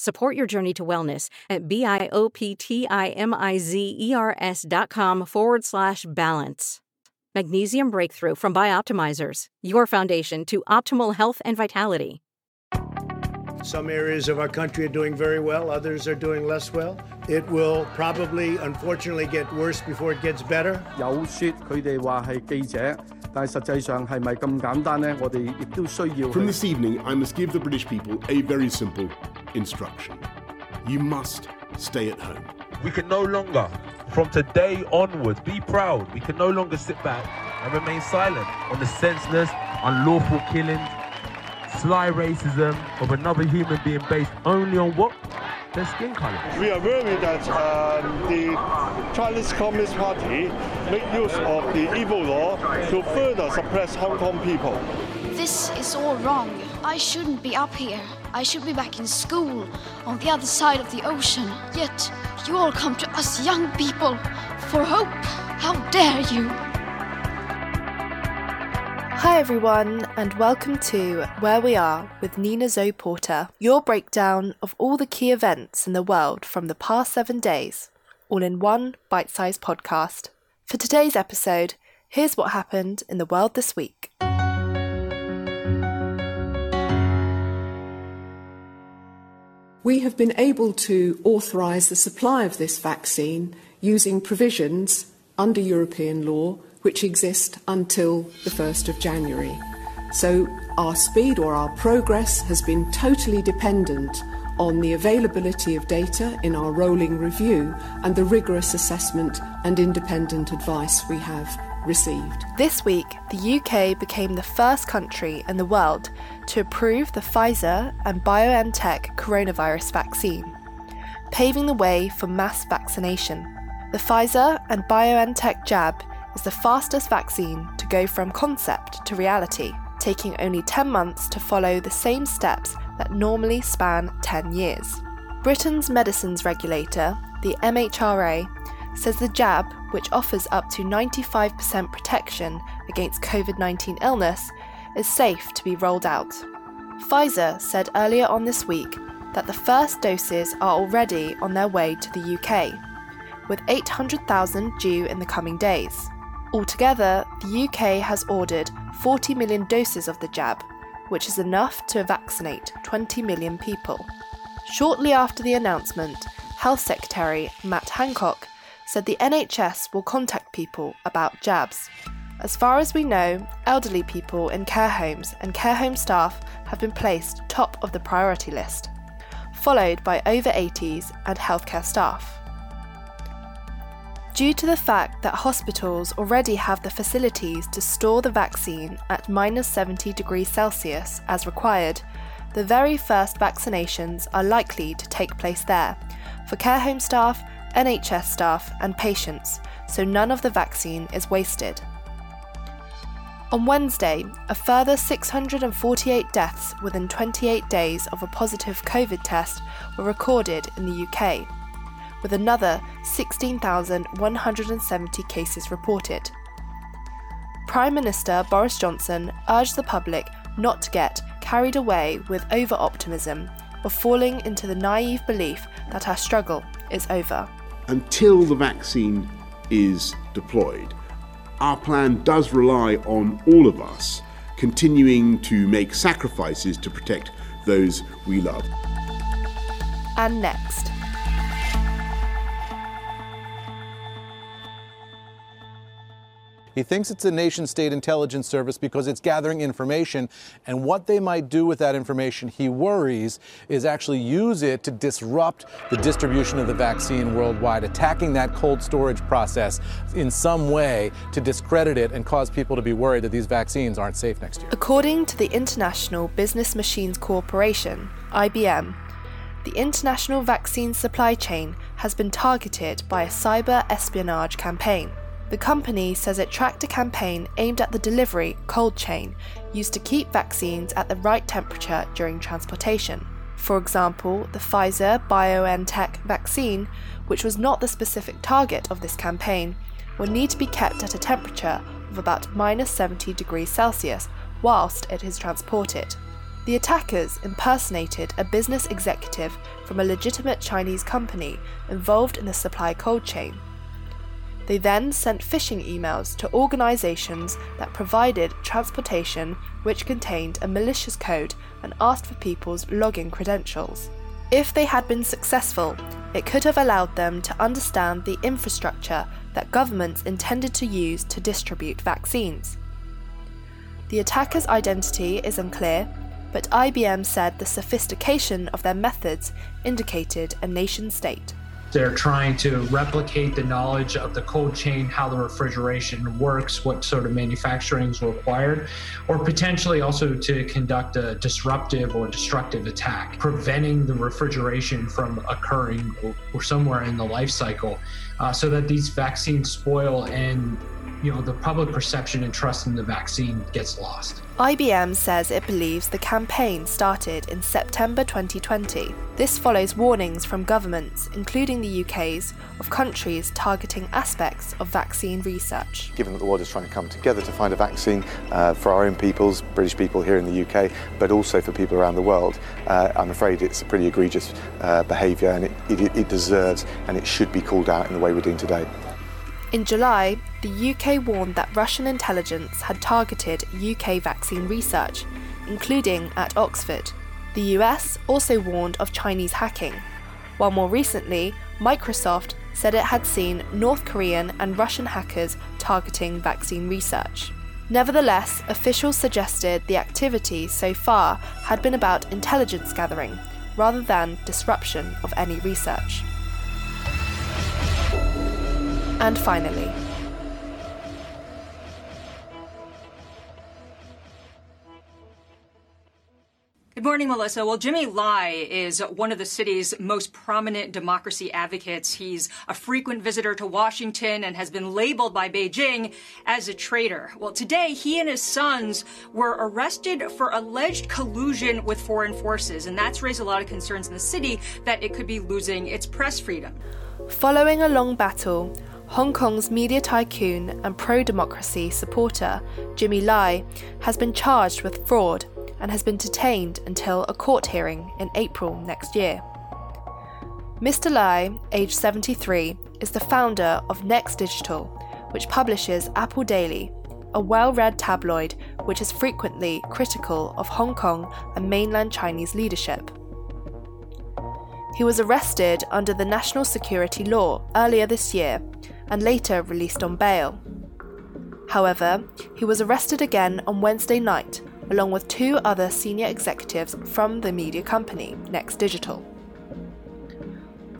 Support your journey to wellness at B-I-O-P-T-I-M-I-Z-E-R-S dot com forward slash balance. Magnesium Breakthrough from Bioptimizers, your foundation to optimal health and vitality. Some areas of our country are doing very well, others are doing less well. It will probably, unfortunately, get worse before it gets better. 有说佢哋话系记者，但系实际上系咪咁简单呢？我哋亦都需要去 From this evening, I must give the British people a very simple instruction. You must stay at home. We can no longer, from today onwards, be proud. We can no longer sit back and remain silent on the senseless, unlawful killings, sly racism of another human being based only on what? Their skin color. We are worried that um, the Chinese Communist Party make use of the evil law to further suppress Hong Kong people. This is all wrong. I shouldn't be up here. I should be back in school on the other side of the ocean. Yet you all come to us young people for hope. How dare you? Hi, everyone, and welcome to Where We Are with Nina Zoe Porter, your breakdown of all the key events in the world from the past seven days, all in one bite sized podcast. For today's episode, here's what happened in the world this week. We have been able to authorise the supply of this vaccine using provisions under European law which exist until the 1st of January. So our speed or our progress has been totally dependent on the availability of data in our rolling review and the rigorous assessment and independent advice we have received. This week, the UK became the first country in the world to approve the Pfizer and BioNTech coronavirus vaccine, paving the way for mass vaccination. The Pfizer and BioNTech jab is the fastest vaccine to go from concept to reality, taking only 10 months to follow the same steps that normally span 10 years. Britain's medicines regulator, the MHRA, says the jab, which offers up to 95% protection against COVID 19 illness, is safe to be rolled out. Pfizer said earlier on this week that the first doses are already on their way to the UK, with 800,000 due in the coming days. Altogether, the UK has ordered 40 million doses of the jab, which is enough to vaccinate 20 million people. Shortly after the announcement, Health Secretary Matt Hancock said the NHS will contact people about jabs. As far as we know, elderly people in care homes and care home staff have been placed top of the priority list, followed by over 80s and healthcare staff. Due to the fact that hospitals already have the facilities to store the vaccine at minus 70 degrees Celsius as required, the very first vaccinations are likely to take place there for care home staff, NHS staff, and patients, so none of the vaccine is wasted. On Wednesday, a further 648 deaths within 28 days of a positive COVID test were recorded in the UK with another 16,170 cases reported. Prime Minister Boris Johnson urged the public not to get carried away with over optimism or falling into the naive belief that our struggle is over. Until the vaccine is deployed, our plan does rely on all of us continuing to make sacrifices to protect those we love. And next, He thinks it's a nation state intelligence service because it's gathering information. And what they might do with that information, he worries, is actually use it to disrupt the distribution of the vaccine worldwide, attacking that cold storage process in some way to discredit it and cause people to be worried that these vaccines aren't safe next year. According to the International Business Machines Corporation, IBM, the international vaccine supply chain has been targeted by a cyber espionage campaign. The company says it tracked a campaign aimed at the delivery cold chain used to keep vaccines at the right temperature during transportation. For example, the Pfizer BioNTech vaccine, which was not the specific target of this campaign, will need to be kept at a temperature of about minus 70 degrees Celsius whilst it is transported. The attackers impersonated a business executive from a legitimate Chinese company involved in the supply cold chain. They then sent phishing emails to organizations that provided transportation which contained a malicious code and asked for people's login credentials. If they had been successful, it could have allowed them to understand the infrastructure that governments intended to use to distribute vaccines. The attacker's identity is unclear, but IBM said the sophistication of their methods indicated a nation state. They're trying to replicate the knowledge of the cold chain, how the refrigeration works, what sort of manufacturing is required, or potentially also to conduct a disruptive or destructive attack, preventing the refrigeration from occurring or, somewhere in the life cycle uh, so that these vaccines spoil and you know the public perception and trust in the vaccine gets lost. IBM says it believes the campaign started in September 2020. This follows warnings from governments, including the UK's, of countries targeting aspects of vaccine research. Given that the world is trying to come together to find a vaccine uh, for our own peoples, British people here in the UK, but also for people around the world, uh, I'm afraid it's a pretty egregious uh, behaviour and it, it, it deserves and it should be called out in the way we're doing today. In July, the UK warned that Russian intelligence had targeted UK vaccine research, including at Oxford. The US also warned of Chinese hacking, while more recently, Microsoft said it had seen North Korean and Russian hackers targeting vaccine research. Nevertheless, officials suggested the activity so far had been about intelligence gathering rather than disruption of any research. And finally, Good morning, Melissa. Well, Jimmy Lai is one of the city's most prominent democracy advocates. He's a frequent visitor to Washington and has been labeled by Beijing as a traitor. Well, today he and his sons were arrested for alleged collusion with foreign forces, and that's raised a lot of concerns in the city that it could be losing its press freedom. Following a long battle, Hong Kong's media tycoon and pro democracy supporter Jimmy Lai has been charged with fraud and has been detained until a court hearing in April next year. Mr. Lai, aged 73, is the founder of Next Digital, which publishes Apple Daily, a well read tabloid which is frequently critical of Hong Kong and mainland Chinese leadership. He was arrested under the national security law earlier this year and later released on bail. However, he was arrested again on Wednesday night, along with two other senior executives from the media company, Next Digital.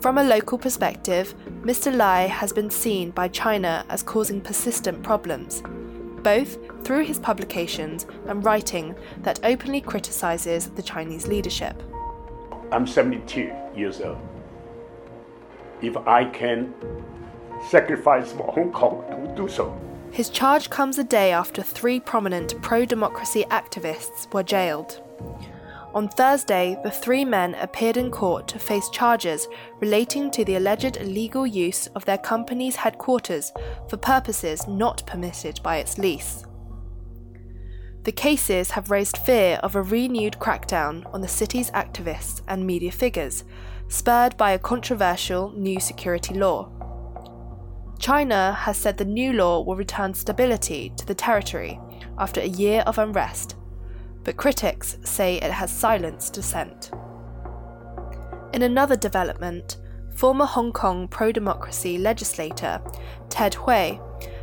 From a local perspective, Mr. Lai has been seen by China as causing persistent problems, both through his publications and writing that openly criticizes the Chinese leadership. I'm 72 years old. If I can sacrifice for Hong Kong to do so. His charge comes a day after three prominent pro democracy activists were jailed. On Thursday, the three men appeared in court to face charges relating to the alleged illegal use of their company's headquarters for purposes not permitted by its lease. The cases have raised fear of a renewed crackdown on the city's activists and media figures, spurred by a controversial new security law. China has said the new law will return stability to the territory after a year of unrest, but critics say it has silenced dissent. In another development, former Hong Kong pro democracy legislator Ted Hui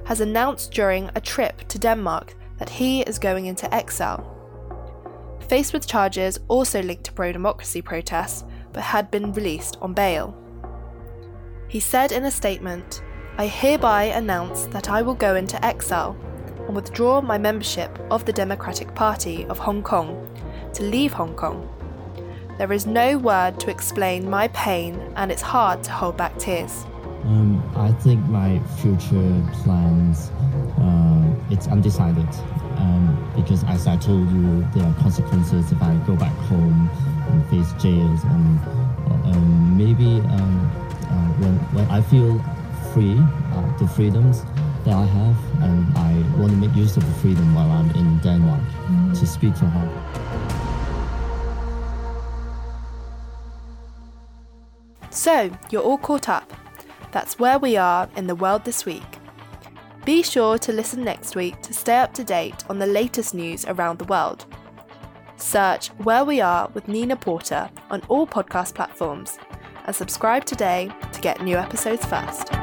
has announced during a trip to Denmark that he is going into exile. Faced with charges also linked to pro democracy protests, but had been released on bail. He said in a statement, I hereby announce that I will go into exile and withdraw my membership of the Democratic Party of Hong Kong to leave Hong Kong. There is no word to explain my pain, and it's hard to hold back tears. Um, I think my future plans, uh, it's undecided. Um, because as I told you, there are consequences if I go back home and face jails and um, maybe um, uh, when, when I feel free, uh, the freedoms that I have, and I want to make use of the freedom while I'm in Denmark mm-hmm. to speak for her. So, you're all caught up. That's where we are in the world this week. Be sure to listen next week to stay up to date on the latest news around the world. Search Where We Are with Nina Porter on all podcast platforms and subscribe today to get new episodes first.